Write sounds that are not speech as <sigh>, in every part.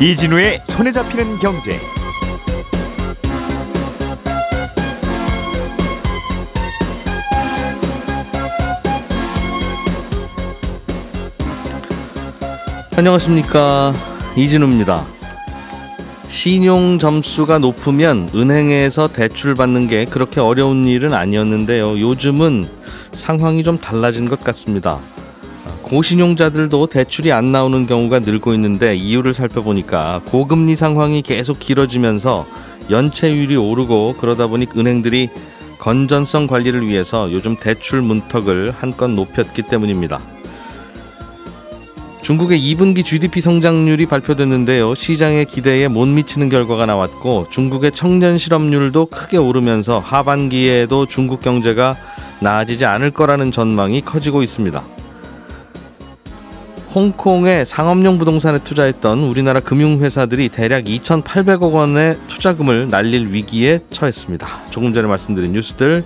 이진우의 손에 잡히는 경제. 안녕하십니까 이진우입니다. 신용 점수가 높으면 은행에서 대출 받는 게 그렇게 어려운 일은 아니었는데요. 요즘은 상황이 좀 달라진 것 같습니다. 고신용자들도 대출이 안 나오는 경우가 늘고 있는데 이유를 살펴보니까 고금리 상황이 계속 길어지면서 연체율이 오르고 그러다 보니 은행들이 건전성 관리를 위해서 요즘 대출 문턱을 한껏 높였기 때문입니다. 중국의 2분기 GDP 성장률이 발표됐는데요. 시장의 기대에 못 미치는 결과가 나왔고 중국의 청년 실업률도 크게 오르면서 하반기에도 중국 경제가 나아지지 않을 거라는 전망이 커지고 있습니다. 홍콩의 상업용 부동산에 투자했던 우리나라 금융회사들이 대략 2,800억 원의 투자금을 날릴 위기에 처했습니다. 조금 전에 말씀드린 뉴스들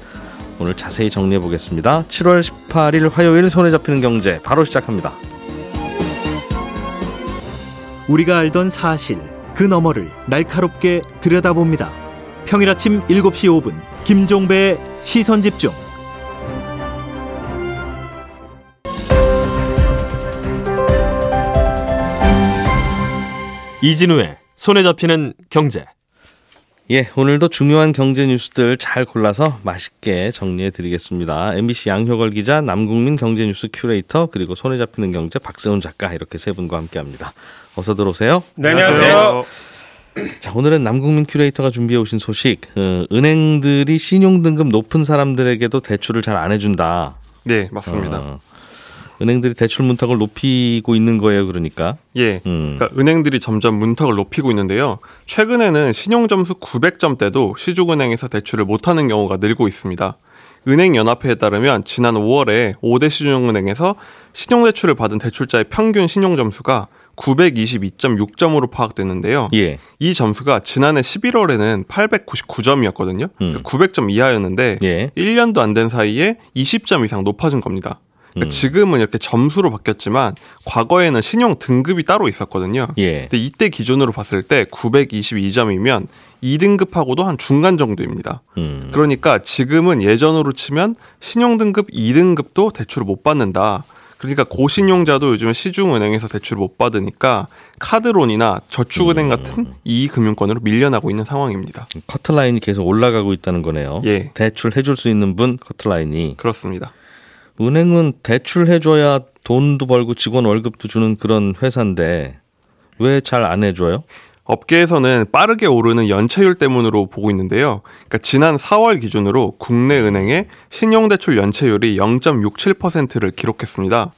오늘 자세히 정리해 보겠습니다. 7월 18일 화요일 손에 잡히는 경제 바로 시작합니다. 우리가 알던 사실 그 너머를 날카롭게 들여다봅니다. 평일 아침 7시 5분 김종배의 시선 집중. 이진우의 손에 잡히는 경제. 예, 오늘도 중요한 경제 뉴스들 잘 골라서 맛있게 정리해 드리겠습니다. MBC 양효걸 기자, 남국민 경제 뉴스 큐레이터, 그리고 손에 잡히는 경제 박세훈 작가 이렇게 세 분과 함께 합니다. 어서 들어오세요. 네, 안녕하세요. 자, 오늘은 남국민 큐레이터가 준비해 오신 소식. 어, 은행들이 신용 등급 높은 사람들에게도 대출을 잘 안 해준다. 네, 맞습니다. 어, 은행들이 대출 문턱을 높이고 있는 거예요, 그러니까. 예. 음. 그러니까 은행들이 점점 문턱을 높이고 있는데요. 최근에는 신용점수 900점대도 시중은행에서 대출을 못하는 경우가 늘고 있습니다. 은행연합회에 따르면 지난 5월에 5대 시중은행에서 신용대출을 받은 대출자의 평균 신용점수가 922.6점으로 파악됐는데요. 예. 이 점수가 지난해 11월에는 899점이었거든요. 음. 900점 이하였는데 예. 1년도 안 된 사이에 20점 이상 높아진 겁니다. 그러니까 음. 지금은 이렇게 점수로 바뀌었지만 과거에는 신용 등급이 따로 있었거든요. 예. 근데 이때 기준으로 봤을 때 922점이면 2등급하고도 한 중간 정도입니다. 음. 그러니까 지금은 예전으로 치면 신용 등급 2등급도 대출을 못 받는다. 그러니까 고신용자도 요즘에 시중은행에서 대출을 못 받으니까 카드론이나 저축은행 같은 이 금융권으로 밀려나고 있는 상황입니다. 커트라인이 계속 올라가고 있다는 거네요. 예. 대출 해줄 수 있는 분 커트라인이. 그렇습니다. 은행은 대출 해줘야 돈도 벌고 직원 월급도 주는 그런 회사인데 왜 잘 안 해줘요? 업계에서는 빠르게 오르는 연체율 때문으로 보고 있는데요. 그러니까 지난 4월 기준으로 국내 은행의 신용대출 연체율이 0.67%를 기록했습니다.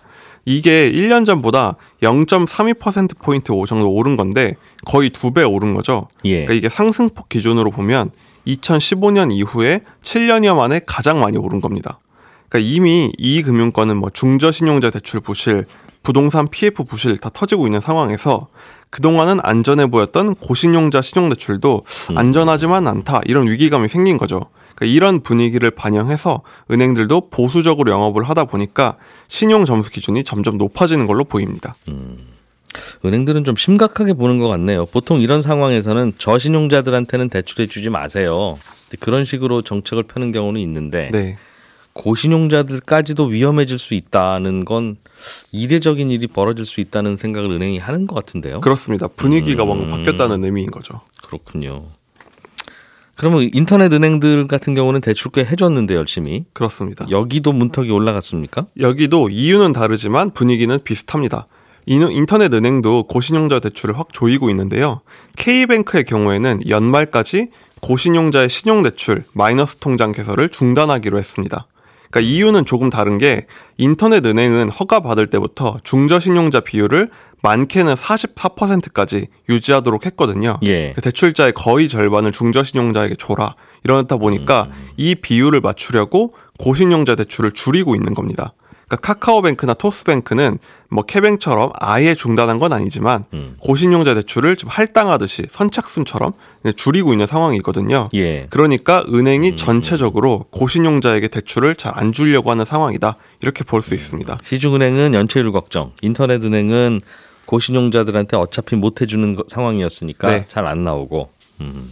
이게 1년 전보다 0.32%포인트 정도 오른 건데 거의 두 배 오른 거죠. 예. 그러니까 이게 상승폭 기준으로 보면 2015년 이후에 7년여 만에 가장 많이 오른 겁니다. 그러니까 이미 이 금융권은 뭐 중저신용자 대출 부실, 부동산 PF 부실 다 터지고 있는 상황에서 그동안은 안전해 보였던 고신용자 신용대출도 안전하지만 않다 이런 위기감이 생긴 거죠. 그러니까 이런 분위기를 반영해서 은행들도 보수적으로 영업을 하다 보니까 신용 점수 기준이 점점 높아지는 걸로 보입니다. 은행들은 좀 심각하게 보는 것 같네요. 보통 이런 상황에서는 저신용자들한테는 대출해 주지 마세요. 그런 식으로 정책을 펴는 경우는 있는데 네. 고신용자들까지도 위험해질 수 있다는 건 이례적인 일이 벌어질 수 있다는 생각을 은행이 하는 것 같은데요. 그렇습니다. 분위기가 음. 뭔가 바뀌었다는 의미인 거죠. 그렇군요. 그러면 인터넷 은행들 같은 경우는 대출 꽤 해줬는데 열심히 그렇습니다. 여기도 문턱이 올라갔습니까? 여기도 이유는 다르지만 분위기는 비슷합니다. 인- 인터넷 은행도 고신용자 대출을 확 조이고 있는데요. K뱅크의 경우에는 연말까지 고신용자의 신용대출 마이너스 통장 개설을 중단하기로 했습니다. 그러니까 이유는 조금 다른 게 인터넷 은행은 허가 받을 때부터 중저 신용자 비율을 많게는 44%까지 유지하도록 했거든요. 예. 그 대출자의 거의 절반을 중저 신용자에게 줘라. 이러다 보니까 이 비율을 맞추려고 고신용자 대출을 줄이고 있는 겁니다. 그러니까 카카오뱅크나 토스뱅크는 뭐 캐뱅처럼 아예 중단한 건 아니지만 음. 고신용자 대출을 좀 할당하듯이 선착순처럼 줄이고 있는 상황이거든요. 예. 그러니까 은행이 전체적으로 고신용자에게 대출을 잘 안 주려고 하는 상황이다. 이렇게 볼수 있습니다. 시중은행은 연체율 걱정, 인터넷은행은 고신용자들한테 어차피 못 해주는 거- 상황이었으니까 네. 잘안 나오고. 음.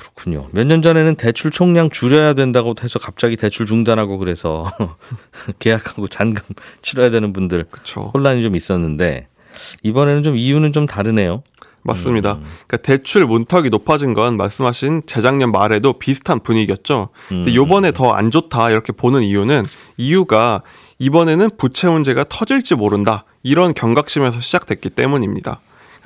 그렇군요. 몇 년 전에는 대출 총량 줄여야 된다고 해서 갑자기 대출 중단하고 그래서 <laughs> 계약하고 잔금 <laughs> 치러야 되는 분들 그렇죠. 혼란이 좀 있었는데 이번에는 좀 이유는 좀 다르네요. 맞습니다. 음. 그러니까 대출 문턱이 높아진 건 말씀하신 재작년 말에도 비슷한 분위기였죠. 음. 근데 요번에 더 안 좋다 이렇게 보는 이유는 이유가 이번에는 부채 문제가 터질지 모른다 이런 경각심에서 시작됐기 때문입니다.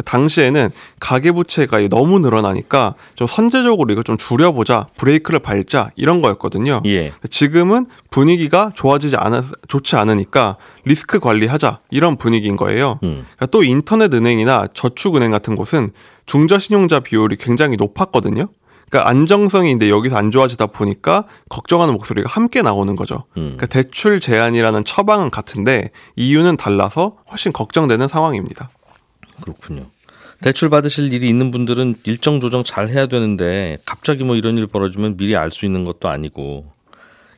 당시에는 가계부채가 너무 늘어나니까 좀 선제적으로 이걸 좀 줄여보자 브레이크를 밟자 이런 거였거든요. 예. 지금은 분위기가 좋아지지 않아 좋지 않으니까 리스크 관리하자 이런 분위기인 거예요. 음. 그러니까 또 인터넷 은행이나 저축은행 같은 곳은 중저 신용자 비율이 굉장히 높았거든요. 그러니까 안정성이 이제 여기서 안 좋아지다 보니까 걱정하는 목소리가 함께 나오는 거죠. 음. 그러니까 대출 제한이라는 처방은 같은데 이유는 달라서 훨씬 걱정되는 상황입니다. 그렇군요. 대출 받으실 일이 있는 분들은 일정 조정 잘 해야 되는데 갑자기 뭐 이런 일 벌어지면 미리 알 수 있는 것도 아니고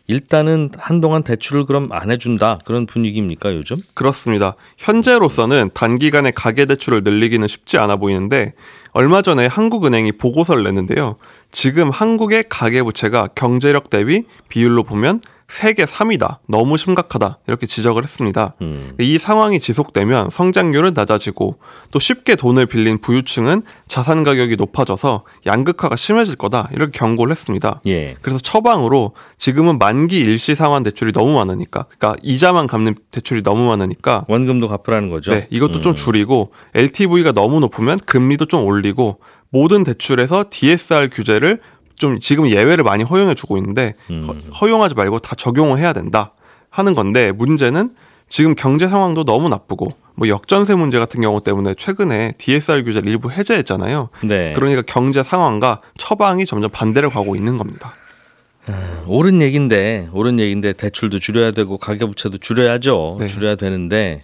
일단은 한동안 대출을 그럼 안 해준다 그런 분위기입니까 요즘? 그렇습니다. 현재로서는 단기간에 가계 대출을 늘리기는 쉽지 않아 보이는데 얼마 전에 한국은행이 보고서를 냈는데요. 지금 한국의 가계 부채가 경제력 대비 비율로 보면 세계 3위다. 너무 심각하다. 이렇게 지적을 했습니다. 음. 이 상황이 지속되면 성장률은 낮아지고 또 쉽게 돈을 빌린 부유층은 자산 가격이 높아져서 양극화가 심해질 거다. 이렇게 경고를 했습니다. 예. 그래서 처방으로 지금은 만기 일시 상환 대출이 너무 많으니까, 그러니까 이자만 갚는 대출이 너무 많으니까, 원금도 갚으라는 거죠. 네, 이것도 좀 음. 줄이고 LTV가 너무 높으면 금리도 좀 올리고 모든 대출에서 DSR 규제를 좀 지금 예외를 많이 허용해 주고 있는데 음. 허- 허용하지 말고 다 적용을 해야 된다 하는 건데 문제는 지금 경제 상황도 너무 나쁘고 뭐 역전세 문제 같은 경우 때문에 최근에 DSR 규제를 일부 해제했잖아요. 네. 그러니까 경제 상황과 처방이 점점 반대로 가고 있는 겁니다. 옳은 얘기인데 옳은 얘기인데 대출도 줄여야 되고 가계 부채도 줄여야죠. 네. 줄여야 되는데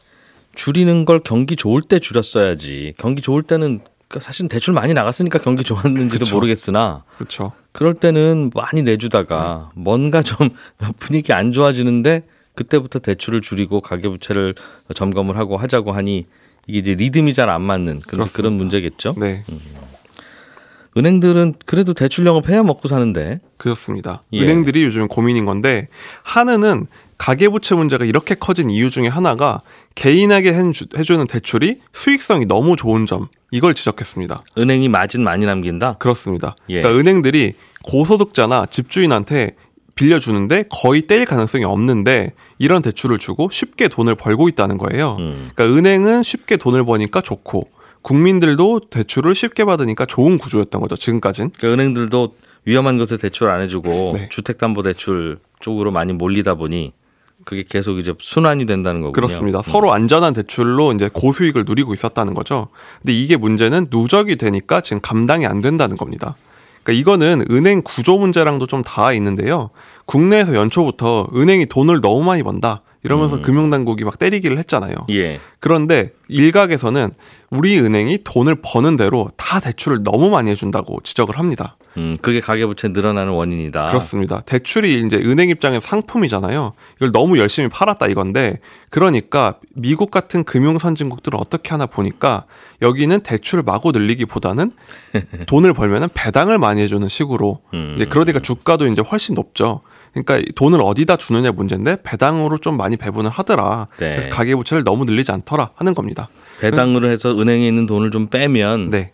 줄이는 걸 경기 좋을 때 줄였어야지. 경기 좋을 때는 그러니까 사실 대출 많이 나갔으니까 경기 좋았는지도 그쵸. 모르겠으나 그렇죠. 그럴 때는 많이 내주다가 뭔가 좀 <laughs> 분위기 안 좋아지는데 그때부터 대출을 줄이고 가계부채를 점검을 하고 하자고 하니 이게 이제 리듬이 잘 안 맞는 그런. 그런 문제겠죠. 네, 은행들은 그래도 대출 영업 해야 먹고 사는데 그렇습니다. 예. 은행들이 요즘 고민인 건데 하나는 가계부채 문제가 이렇게 커진 이유 중에 하나가 개인에게 해주- 해주는 대출이 수익성이 너무 좋은 점 이걸 지적했습니다. 은행이 마진 많이 남긴다. 그렇습니다. 예. 그러니까 은행들이 고소득자나 집주인한테 빌려주는데 거의 떼일 가능성이 없는데 이런 대출을 주고 쉽게 돈을 벌고 있다는 거예요. 음. 그러니까 은행은 쉽게 돈을 버니까 좋고 국민들도 대출을 쉽게 받으니까 좋은 구조였던 거죠. 지금까진. 그러니까 은행들도 위험한 것에 대출 안 해주고 네. 주택담보대출 쪽으로 많이 몰리다 보니 그게 계속 이제 순환이 된다는 거군요. 그렇습니다. 음. 서로 안전한 대출로 이제 고수익을 누리고 있었다는 거죠. 근데 이게 문제는 누적이 되니까 지금 감당이 안 된다는 겁니다. 그러니까 이거는 은행 구조 문제랑도 좀 닿아 있는데요. 국내에서 연초부터 은행이 돈을 너무 많이 번다. 이러면서 금융당국이 막 때리기를 했잖아요. 예. 그런데 일각에서는 우리 은행이 돈을 버는 대로 다 대출을 너무 많이 해준다고 지적을 합니다. 음, 그게 가계부채 늘어나는 원인이다. 그렇습니다. 대출이 이제 은행 입장에서 상품이잖아요. 이걸 너무 열심히 팔았다 이건데 그러니까 미국 같은 금융 선진국들은 어떻게 하나 보니까 여기는 대출을 마구 늘리기보다는 <laughs> 돈을 벌면은 배당을 많이 해주는 식으로 음. 이제 그러니까 주가도 이제 훨씬 높죠. 그러니까 이 돈을 어디다 주느냐 문제인데 배당으로 좀 많이 배분을 하더라. 네. 그래서 가계부채를 너무 늘리지 않더라 하는 겁니다. 배당으로 해서 은행에 있는 돈을 좀 빼면. 네.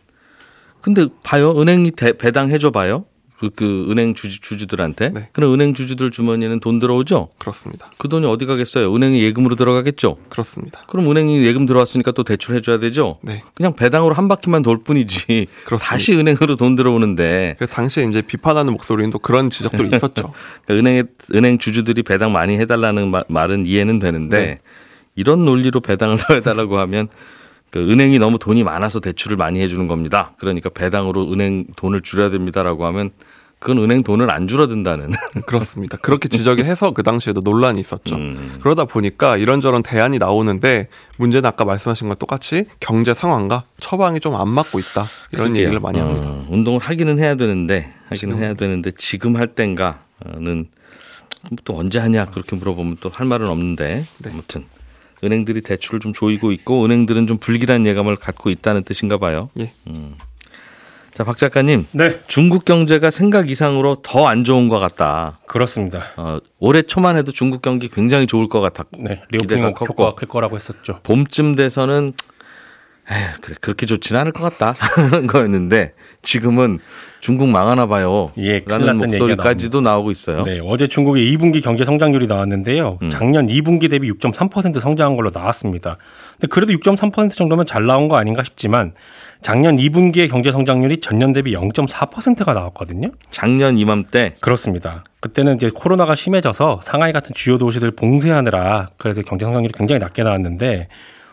근데 봐요. 은행이 대, 배당 해줘 봐요. 그, 그 은행 주주, 주주들한테. 네. 그럼 은행 주주들 주머니에는 돈 들어오죠? 그렇습니다. 그 돈이 어디 가겠어요? 은행에 예금으로 들어가겠죠? 그렇습니다. 그럼 은행이 예금 들어왔으니까 또 대출해 줘야 되죠? 네. 그냥 배당으로 한 바퀴만 돌 뿐이지. 그렇습니다. 다시 은행으로 돈 들어오는데. 그래서 당시에 이제 비판하는 목소리는 또 그런 지적들이 <laughs> 있었죠. 그러니까 은행에 은행 주주들이 배당 많이 해 달라는 마- 말은 이해는 되는데 네. 이런 논리로 배당을 <laughs> 넣어달라고 하면 그 은행이 너무 돈이 많아서 대출을 많이 해주는 겁니다. 그러니까 배당으로 은행 돈을 줄여야 됩니다라고 하면 그건 은행 돈을 안 줄어든다는. <laughs> 그렇습니다. 그렇게 지적을 해서 그 당시에도 논란이 있었죠. 음. 그러다 보니까 이런저런 대안이 나오는데 문제는 아까 말씀하신 것 똑같이 경제 상황과 처방이 좀 안 맞고 있다. 이런 그게요. 얘기를 많이 합니다. 어, 운동을 하기는 해야 되는데 하기는 지금. 해야 되는데 지금 할 땐가는 또 언제 하냐 그렇게 물어보면 또 할 말은 없는데 네. 아무튼 은행들이 대출을 좀 조이고 있고 은행들은 좀 불길한 예감을 갖고 있다는 뜻인가 봐요. 예. 음. 자, 박 작가님. 네, 중국 경제가 생각 이상으로 더 안 좋은 것 같다. 그렇습니다. 어, 올해 초만 해도 중국 경기 굉장히 좋을 것 같았고 네, 기대가 reopening 컸고. 효과가 클 거라고 했었죠. 봄쯤 돼서는 에휴, 그래 그렇게 좋지는 않을 것 같다 하는 거였는데 지금은 중국 망하나 봐요. 예, 라는 목소리까지도 나오고 있어요. 네, 어제 중국의 2분기 경제 성장률이 나왔는데요. 음. 작년 2분기 대비 6.3% 성장한 걸로 나왔습니다. 근데 그래도 6.3% 정도면 잘 나온 거 아닌가 싶지만 작년 2분기의 경제 성장률이 전년 대비 0.4%가 나왔거든요. 작년 이맘때 그렇습니다. 그때는 이제 코로나가 심해져서 상하이 같은 주요 도시들 봉쇄하느라 그래서 경제 성장률이 굉장히 낮게 나왔는데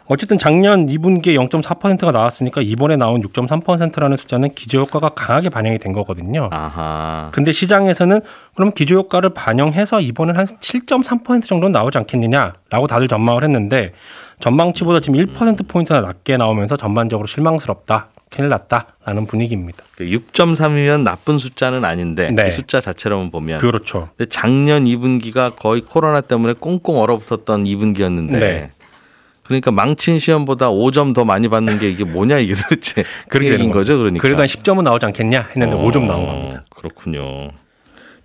어쨌든 작년 2분기에 0.4%가 나왔으니까 이번에 나온 6.3%라는 숫자는 기저효과가 강하게 반영이 된 거거든요. 아하 근데 시장에서는 그럼 기저효과를 반영해서 이번엔 한 7.3% 정도는 나오지 않겠느냐라고 다들 전망을 했는데 전망치보다 지금 1%포인트나 낮게 나오면서 전반적으로 실망스럽다. 큰일 났다라는 분위기입니다. 6.3이면 나쁜 숫자는 아닌데 네. 그 숫자 자체로만 보면 그렇죠. 근데 작년 2분기가 거의 코로나 때문에 꽁꽁 얼어붙었던 2분기였는데 네. 그러니까 망친 시험보다 5점 더 많이 받는 게 이게 뭐냐 이게 도대체 그 얘기인 되는 거죠 그러니까 그래도 한 10점은 나오지 않겠냐 했는데 어, 5점 나온 겁니다. 그렇군요.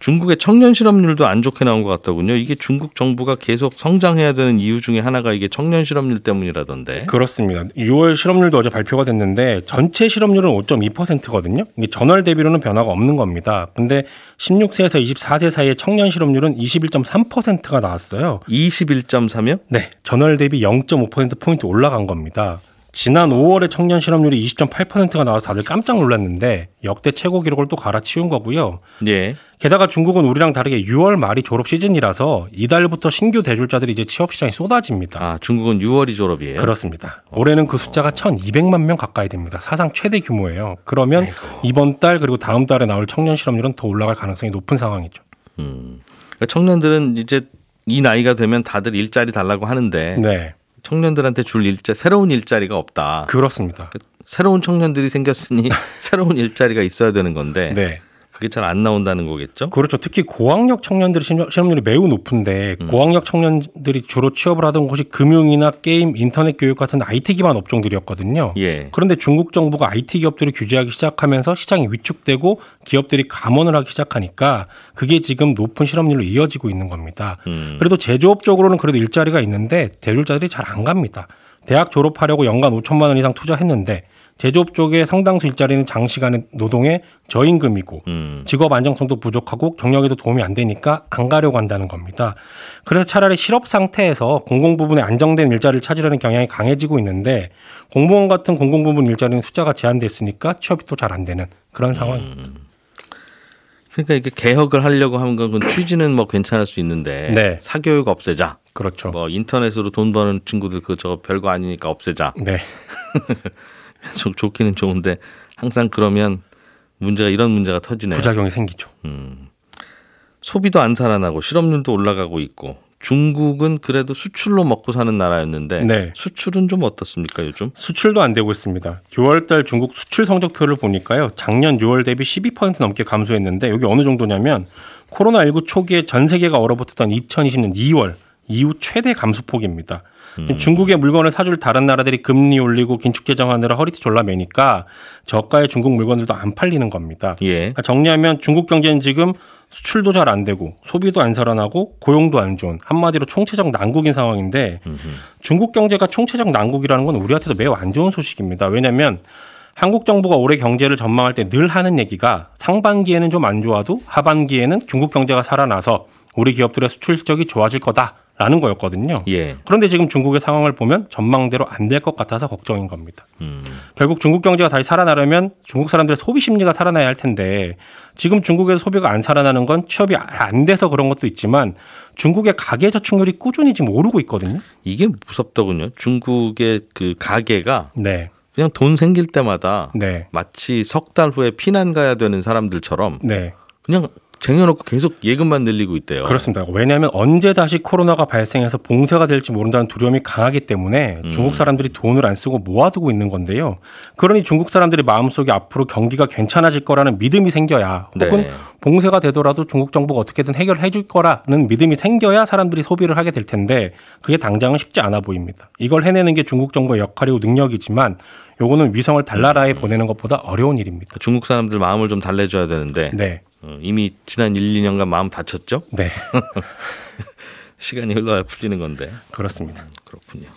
중국의 청년 실업률도 안 좋게 나온 것 같더군요. 이게 중국 정부가 계속 성장해야 되는 이유 중에 하나가 이게 청년 실업률 때문이라던데. 그렇습니다. 6월 실업률도 어제 발표가 됐는데 전체 실업률은 5.2%거든요. 이게 전월 대비로는 변화가 없는 겁니다. 근데 16세에서 24세 사이의 청년 실업률은 21.3%가 나왔어요. 21.3요? 네, 전월 대비 0.5% 포인트 올라간 겁니다. 지난 5월에 청년 실업률이 20.8%가 나와서 다들 깜짝 놀랐는데 역대 최고 기록을 또 갈아치운 거고요. 예. 게다가 중국은 우리랑 다르게 6월 말이 졸업 시즌이라서 이달부터 신규 대졸자들이 이제 취업 시장에 쏟아집니다. 아, 중국은 6월이 졸업이에요. 그렇습니다. 올해는 그 숫자가 1,200만 명 가까이 됩니다. 사상 최대 규모예요. 그러면 이번 달 그리고 다음 달에 나올 청년 실업률은 더 올라갈 가능성이 높은 상황이죠. 음. 그러니까 청년들은 이제 이 나이가 되면 다들 일자리 달라고 하는데 네, 청년들한테 줄 일자 새로운 일자리가 없다. 그렇습니다. 새로운 청년들이 생겼으니 <laughs> 새로운 일자리가 있어야 되는 건데 네. 그게 잘 안 나온다는 거겠죠? 그렇죠. 특히 고학력 청년들의 실업- 실업률이 매우 높은데 음. 고학력 청년들이 주로 취업을 하던 곳이 금융이나 게임, 인터넷 교육 같은 IT 기반 업종들이었거든요. 예. 그런데 중국 정부가 IT 기업들을 규제하기 시작하면서 시장이 위축되고 기업들이 감원을 하기 시작하니까 그게 지금 높은 실업률로 이어지고 있는 겁니다. 음. 그래도 제조업 쪽으로는 그래도 일자리가 있는데 대졸자들이 잘 안 갑니다. 대학 졸업하려고 연간 5천만 원 이상 투자했는데 제조업 쪽의 상당수 일자리는 장시간의 노동의 저임금이고 음. 직업 안정성도 부족하고 경력에도 도움이 안 되니까 안 가려고 한다는 겁니다. 그래서 차라리 실업 상태에서 공공 부분에 안정된 일자리를 찾으려는 경향이 강해지고 있는데 공무원 같은 공공 부분 일자리는 숫자가 제한됐으니까 취업이 또 잘 안 되는 그런 상황입니다. 그러니까 이게 개혁을 하려고 하는 건 취지는 뭐 괜찮을 수 있는데 네. 사교육 없애자. 그렇죠. 뭐 인터넷으로 돈 버는 친구들 그 저거 별거 아니니까 없애자. 네. <laughs> <laughs> 좋, 좋기는 좋은데 항상 그러면 문제가 이런 문제가 터지네요. 부작용이 생기죠. 음. 소비도 안 살아나고 실업률도 올라가고 있고 중국은 그래도 수출로 먹고 사는 나라였는데 네. 수출은 좀 어떻습니까 요즘? 수출도 안 되고 있습니다. 6월달 중국 수출 성적표를 보니까요. 작년 6월 대비 12% 넘게 감소했는데 여기 어느 정도냐면 코로나19 초기에 전 세계가 얼어붙었던 2020년 2월 이후 최대 감소폭입니다. 중국의 물건을 사줄 다른 나라들이 금리 올리고 긴축 재정하느라 허리띠 졸라 매니까 저가의 중국 물건들도 안 팔리는 겁니다. 예. 그러니까 정리하면 중국 경제는 지금 수출도 잘 안 되고 소비도 안 살아나고 고용도 안 좋은 한마디로 총체적 난국인 상황인데 중국 경제가 총체적 난국이라는 건 우리한테도 매우 안 좋은 소식입니다. 왜냐하면 한국 정부가 올해 경제를 전망할 때 늘 하는 얘기가 상반기에는 좀 안 좋아도 하반기에는 중국 경제가 살아나서 우리 기업들의 수출 실적이 좋아질 거다라는 거였거든요. 예. 그런데 지금 중국의 상황을 보면 전망대로 안 될 것 같아서 걱정인 겁니다. 음. 결국 중국 경제가 다시 살아나려면 중국 사람들의 소비 심리가 살아나야 할 텐데 지금 중국에서 소비가 안 살아나는 건 취업이 안 돼서 그런 것도 있지만 중국의 가계 저축률이 꾸준히 지금 오르고 있거든요. 이게 무섭더군요. 중국의 그 가게가 네, 그냥 돈 생길 때마다 네, 마치 석 달 후에 피난 가야 되는 사람들처럼 네, 그냥 쟁여놓고 계속 예금만 늘리고 있대요. 그렇습니다. 왜냐하면 언제 다시 코로나가 발생해서 봉쇄가 될지 모른다는 두려움이 강하기 때문에 음. 중국 사람들이 돈을 안 쓰고 모아두고 있는 건데요. 그러니 중국 사람들이 마음속에 앞으로 경기가 괜찮아질 거라는 믿음이 생겨야 혹은 네. 봉쇄가 되더라도 중국 정부가 어떻게든 해결해 줄 거라는 믿음이 생겨야 사람들이 소비를 하게 될 텐데 그게 당장은 쉽지 않아 보입니다. 이걸 해내는 게 중국 정부의 역할이고 능력이지만 요거는 위성을 달나라에 보내는 것보다 어려운 일입니다. 중국 사람들 마음을 좀 달래줘야 되는데 네. 어, 이미 지난 1, 2년간 마음 다쳤죠. 네. <laughs> 시간이 흘러야 풀리는 건데 그렇습니다. 그렇군요.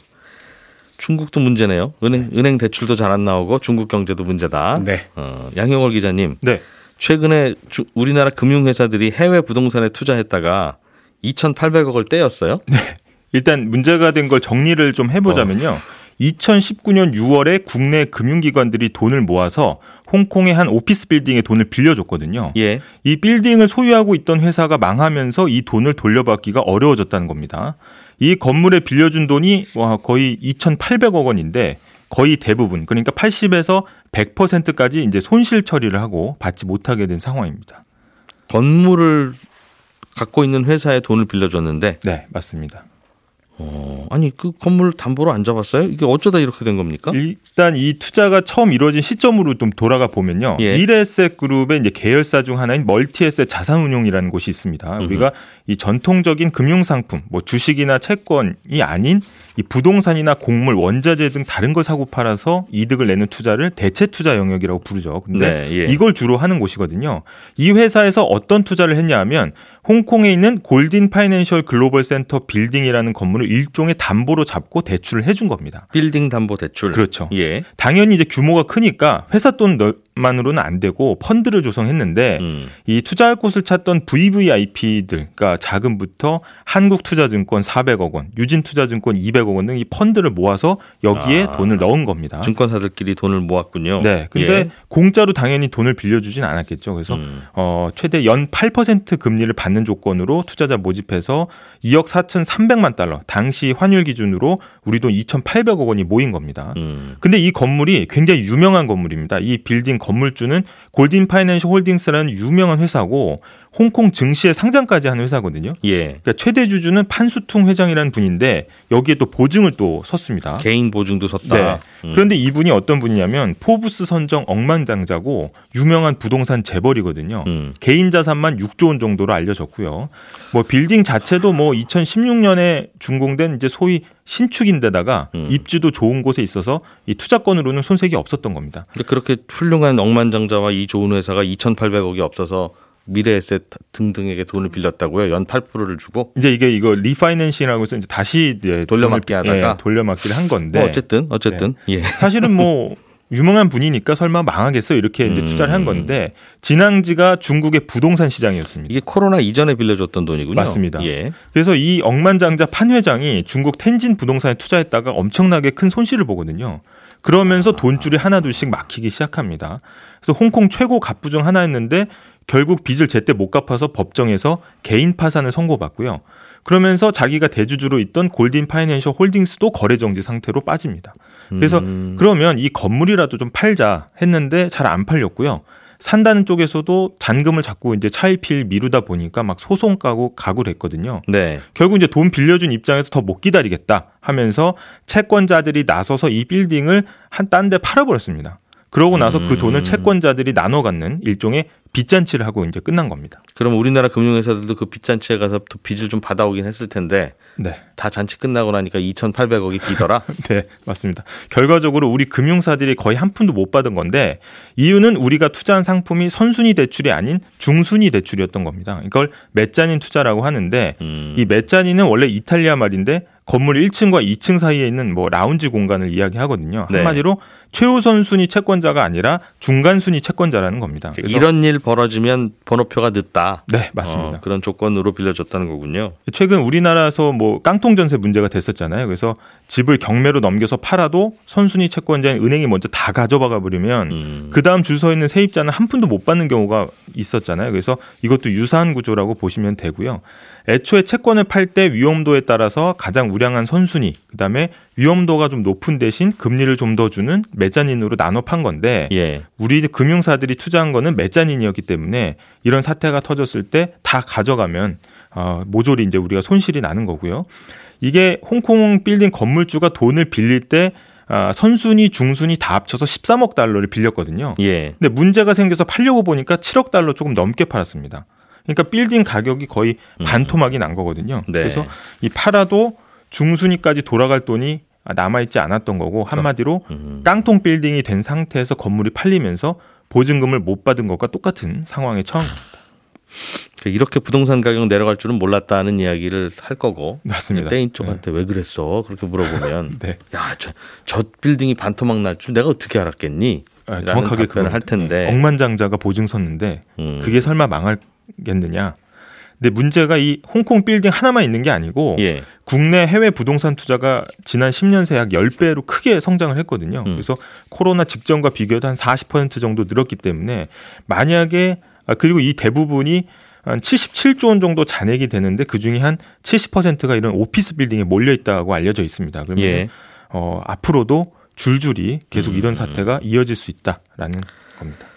중국도 문제네요. 은행 은행 대출도 잘 안 나오고 중국 경제도 문제다. 네. 어, 양효걸 기자님. 네. 최근에 주- 우리나라 금융회사들이 해외 부동산에 투자했다가 2,800억을 떼었어요. 일단 문제가 된 걸 정리를 좀 해보자면요. 2019년 6월에 국내 금융기관들이 돈을 모아서 홍콩의 한 오피스 빌딩에 돈을 빌려줬거든요. 예. 이 빌딩을 소유하고 있던 회사가 망하면서 이 돈을 돌려받기가 어려워졌다는 겁니다. 이 건물에 빌려준 돈이 와, 거의 2,800억 원인데 거의 대부분 그러니까 80에서 100%까지 이제 손실 처리를 하고 받지 못하게 된 상황입니다. 건물을 갖고 있는 회사에 돈을 빌려줬는데 네, 맞습니다. 어, 아니 그 건물 담보로 안 잡았어요? 이게 어쩌다 이렇게 된 겁니까? 일단 이 투자가 처음 이루어진 시점으로 좀 돌아가 보면요. 예. 미래에셋 그룹의 이제 계열사 중 하나인 멀티에셋 자산운용이라는 곳이 있습니다. 우리가 이 전통적인 금융 상품, 뭐 주식이나 채권이 아닌 이 부동산이나 곡물, 원자재 등 다른 걸 사고 팔아서 이득을 내는 투자를 대체 투자 영역이라고 부르죠. 근데 네, 예. 이걸 주로 하는 곳이거든요. 이 회사에서 어떤 투자를 했냐 하면 홍콩에 있는 골딘 파이낸셜 글로벌 센터 빌딩이라는 건물을 일종의 담보로 잡고 대출을 해준 겁니다. 빌딩 담보 대출. 그렇죠. 예. 당연히 이제 규모가 크니까 회사 돈 만으로는 안 되고 펀드를 조성했는데 음. 이 투자할 곳을 찾던 VVIP들, 그러니까 자금부터 한국투자증권 400억 원, 유진투자증권 200억 원 등 이 펀드를 모아서 여기에 아. 돈을 넣은 겁니다. 증권사들끼리 돈을 모았군요. 네, 근데 예. 공짜로 당연히 돈을 빌려주진 않았겠죠. 그래서 음. 어, 최대 연 8% 금리를 받는 조건으로 투자자 모집해서 2억 4,300만 달러, 당시 환율 기준으로 우리 돈 2,800억 원이 모인 겁니다. 음. 근데 이 건물이 굉장히 유명한 건물입니다. 이 빌딩 건물주는 골딘 파이낸셜 홀딩스라는 유명한 회사고 홍콩 증시에 상장까지 하는 회사거든요. 예. 그러니까 최대 주주는 판수퉁 회장이라는 분인데 여기에 또 보증을 또 섰습니다. 개인 보증도 섰다. 네. 음. 그런데 이분이 어떤 분이냐면 포브스 선정 억만장자고 유명한 부동산 재벌이거든요. 음. 개인 자산만 6조 원 정도로 알려졌고요. 뭐 빌딩 자체도 뭐 2016년에 준공된 이제 소위 신축인데다가 음. 입지도 좋은 곳에 있어서 이 투자건으로는 손색이 없었던 겁니다. 근데 그렇게 훌륭한 억만장자와 이 좋은 회사가 2,800억이 없어서 미래에셋 등등에게 돈을 빌렸다고요. 연 8%를 주고. 이제 이게 이거 refinancing이라고 해서 이제 다시 이제 돌려막기 돈을- 하다가? 예, 돌려막기를 한 건데 뭐 어쨌든 어쨌든 예. 사실은 뭐 <laughs> 유명한 분이니까 설마 망하겠어 이렇게 이제 음. 투자를 한 건데 진앙지가 중국의 부동산 시장이었습니다. 이게 코로나 이전에 빌려줬던 돈이군요. 맞습니다. 예. 그래서 이 억만장자 판 회장이 중국 텐진 부동산에 투자했다가 엄청나게 큰 손실을 보거든요. 그러면서 돈줄이 하나둘씩 막히기 시작합니다. 그래서 홍콩 최고 갑부 중 하나였는데 결국 빚을 제때 못 갚아서 법정에서 개인 파산을 선고받고요. 그러면서 자기가 대주주로 있던 골딘 파이낸셜 홀딩스도 거래 정지 상태로 빠집니다. 그래서 음. 그러면 이 건물이라도 좀 팔자 했는데 잘 안 팔렸고요. 산다는 쪽에서도 잔금을 자꾸 이제 차일피일 미루다 보니까 막 소송 가고 가구를 했거든요. 네. 결국 이제 돈 빌려준 입장에서 더 못 기다리겠다 하면서 채권자들이 나서서 이 빌딩을 한 딴 데 팔아버렸습니다. 그러고 나서 그 돈을 음. 채권자들이 나눠 갖는 일종의 빚잔치를 하고 이제 끝난 겁니다. 그럼 우리나라 금융회사들도 그 빚잔치에 가서 또 빚을 좀 받아오긴 했을 텐데 네. 다 잔치 끝나고 나니까 2,800억이 비더라. <laughs> 네, 맞습니다. 결과적으로 우리 금융사들이 거의 한 푼도 못 받은 건데 이유는 우리가 투자한 상품이 선순위 대출이 아닌 중순위 대출이었던 겁니다. 이걸 메자닌 투자라고 하는데 음. 이 메자닌은 원래 이탈리아 말인데 건물 1층과 2층 사이에 있는 뭐 라운지 공간을 이야기하거든요. 네. 한마디로 최우선 순위 채권자가 아니라 중간 순위 채권자라는 겁니다. 이런 일 벌어지면 번호표가 늦다. 네, 맞습니다. 어, 그런 조건으로 빌려줬다는 거군요. 최근 우리나라에서 뭐 깡통 전세 문제가 됐었잖아요. 그래서 집을 경매로 넘겨서 팔아도 선순위 채권자인 은행이 먼저 다 가져가 버리면 음. 그 다음 줄 서 있는 세입자는 한 푼도 못 받는 경우가 있었잖아요. 그래서 이것도 유사한 구조라고 보시면 되고요. 애초에 채권을 팔 때 위험도에 따라서 가장 우량한 선순위, 그다음에 위험도가 좀 높은 대신 금리를 좀 더 주는 메자닌으로 나눠 판 건데 예. 우리 금융사들이 투자한 거는 메자닌이었기 때문에 이런 사태가 터졌을 때 다 가져가면 어, 모조리 이제 우리가 손실이 나는 거고요. 이게 홍콩 빌딩 건물주가 돈을 빌릴 때 아, 선순위, 중순위 다 합쳐서 13억 달러를 빌렸거든요. 예. 근데 문제가 생겨서 팔려고 보니까 7억 달러 조금 넘게 팔았습니다. 그러니까 빌딩 가격이 거의 반토막이 난 거거든요. 네. 그래서 이 팔아도 중순위까지 돌아갈 돈이 남아있지 않았던 거고 한마디로 음. 깡통 빌딩이 된 상태에서 건물이 팔리면서 보증금을 못 받은 것과 똑같은 상황에 처한 겁니다. 이렇게 부동산 가격 내려갈 줄은 몰랐다는 이야기를 할 거고 맞습니다. 떼인 쪽한테 왜 그랬어? 그렇게 물어보면 <laughs> 네. 야, 저, 저 빌딩이 반토막 날 줄 내가 어떻게 알았겠니? 아, 정확하게 답변을 할 텐데. 억만장자가 보증 섰는데 음. 그게 설마 망 하겠느냐? 근데 문제가 이 홍콩 빌딩 하나만 있는 게 아니고 예. 국내 해외 부동산 투자가 지난 10년 새 약 10배로 크게 성장을 했거든요. 음. 그래서 코로나 직전과 비교해도 한 40% 정도 늘었기 때문에 만약에 아, 그리고 이 대부분이 한 77조 원 정도 잔액이 되는데 그 중에 한 70%가 이런 오피스 빌딩에 몰려 있다고 알려져 있습니다. 그러면 예. 어, 앞으로도 줄줄이 계속 음. 이런 사태가 이어질 수 있다라는 겁니다.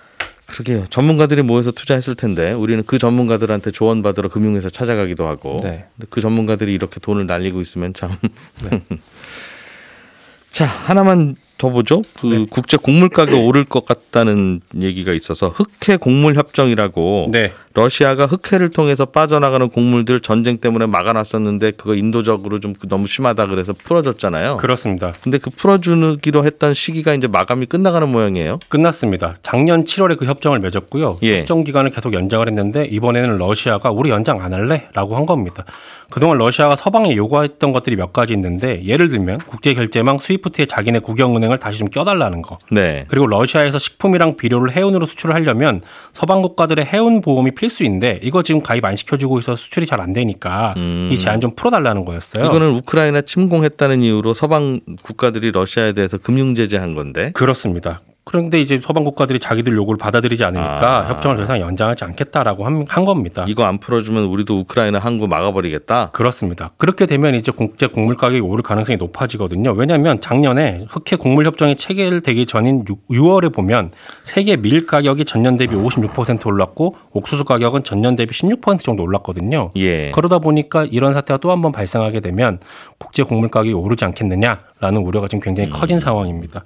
그러게요. 전문가들이 모여서 투자했을 텐데 우리는 그 전문가들한테 조언 받으러 금융회사 찾아가기도 하고 네. 그 전문가들이 이렇게 돈을 날리고 있으면 참. <laughs> 자 하나만 더 보죠. 그 네. 국제 곡물 가격 오를 것 같다는 얘기가 있어서 흑해 곡물 협정이라고 네. 러시아가 흑해를 통해서 빠져나가는 곡물들 전쟁 때문에 막아놨었는데 그거 인도적으로 좀 너무 심하다 그래서 풀어줬잖아요. 그렇습니다. 근데 그 풀어주기로 했던 시기가 이제 마감이 끝나가는 모양이에요. 끝났습니다. 작년 7월에 그 협정을 맺었고요. 예. 협정 기간을 계속 연장을 했는데 이번에는 러시아가 우리 연장 안 할래?라고 한 겁니다. 그동안 러시아가 서방에 요구했던 것들이 몇 가지 있는데 예를 들면 국제 결제망 스위프트에 자기네 국영은 행을 다시 좀 껴달라는 거. 네. 그리고 러시아에서 식품이랑 비료를 해운으로 수출을 하려면 서방 국가들의 해운 보험이 필수인데 이거 지금 가입 안 시켜주고 있어서 수출이 잘 안 되니까 음. 이 제한 좀 풀어달라는 거였어요. 이거는 우크라이나 침공했다는 이유로 서방 국가들이 러시아에 대해서 금융 제재한 건데. 그렇습니다. 그런데 이제 서방 국가들이 자기들 요구를 받아들이지 않으니까 아. 협정을 더 이상 연장하지 않겠다라고 한, 한 겁니다. 이거 안 풀어주면 우리도 우크라이나 항구 막아버리겠다. 그렇습니다. 그렇게 되면 이제 국제 곡물 가격이 오를 가능성이 높아지거든요. 왜냐하면 작년에 흑해 곡물 협정이 체결되기 전인 6, 월에 보면 세계 밀 가격이 전년 대비 56% 올랐고 옥수수 가격은 전년 대비 16% 정도 올랐거든요. 예. 그러다 보니까 이런 사태가 또 한 번 발생하게 되면 국제 곡물 가격이 오르지 않겠느냐라는 우려가 지금 굉장히 커진 상황입니다.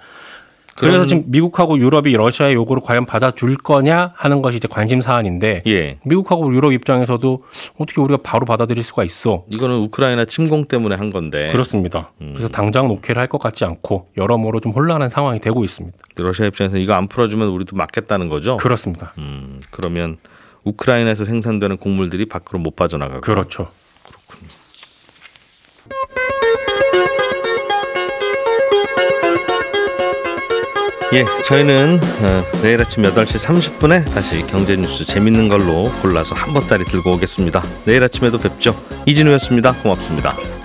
그래서 지금 미국하고 유럽이 러시아의 요구를 과연 받아줄 거냐 하는 것이 이제 관심 사안인데 예. 미국하고 유럽 입장에서도 어떻게 우리가 바로 받아들일 수가 있어? 이거는 우크라이나 침공 때문에 한 건데. 그렇습니다. 음. 그래서 당장 오케이를 할 것 같지 않고 여러모로 좀 혼란한 상황이 되고 있습니다. 러시아 입장에서 이거 안 풀어주면 우리도 맞겠다는 거죠. 그렇습니다. 음, 그러면 우크라이나에서 생산되는 곡물들이 밖으로 못 빠져나가고. 그렇죠. 예, 저희는 어, 내일 아침 8시 30분에 다시 경제 뉴스 재밌는 걸로 골라서 한 보따리 들고 오겠습니다. 내일 아침에도 뵙죠. 이진우였습니다. 고맙습니다.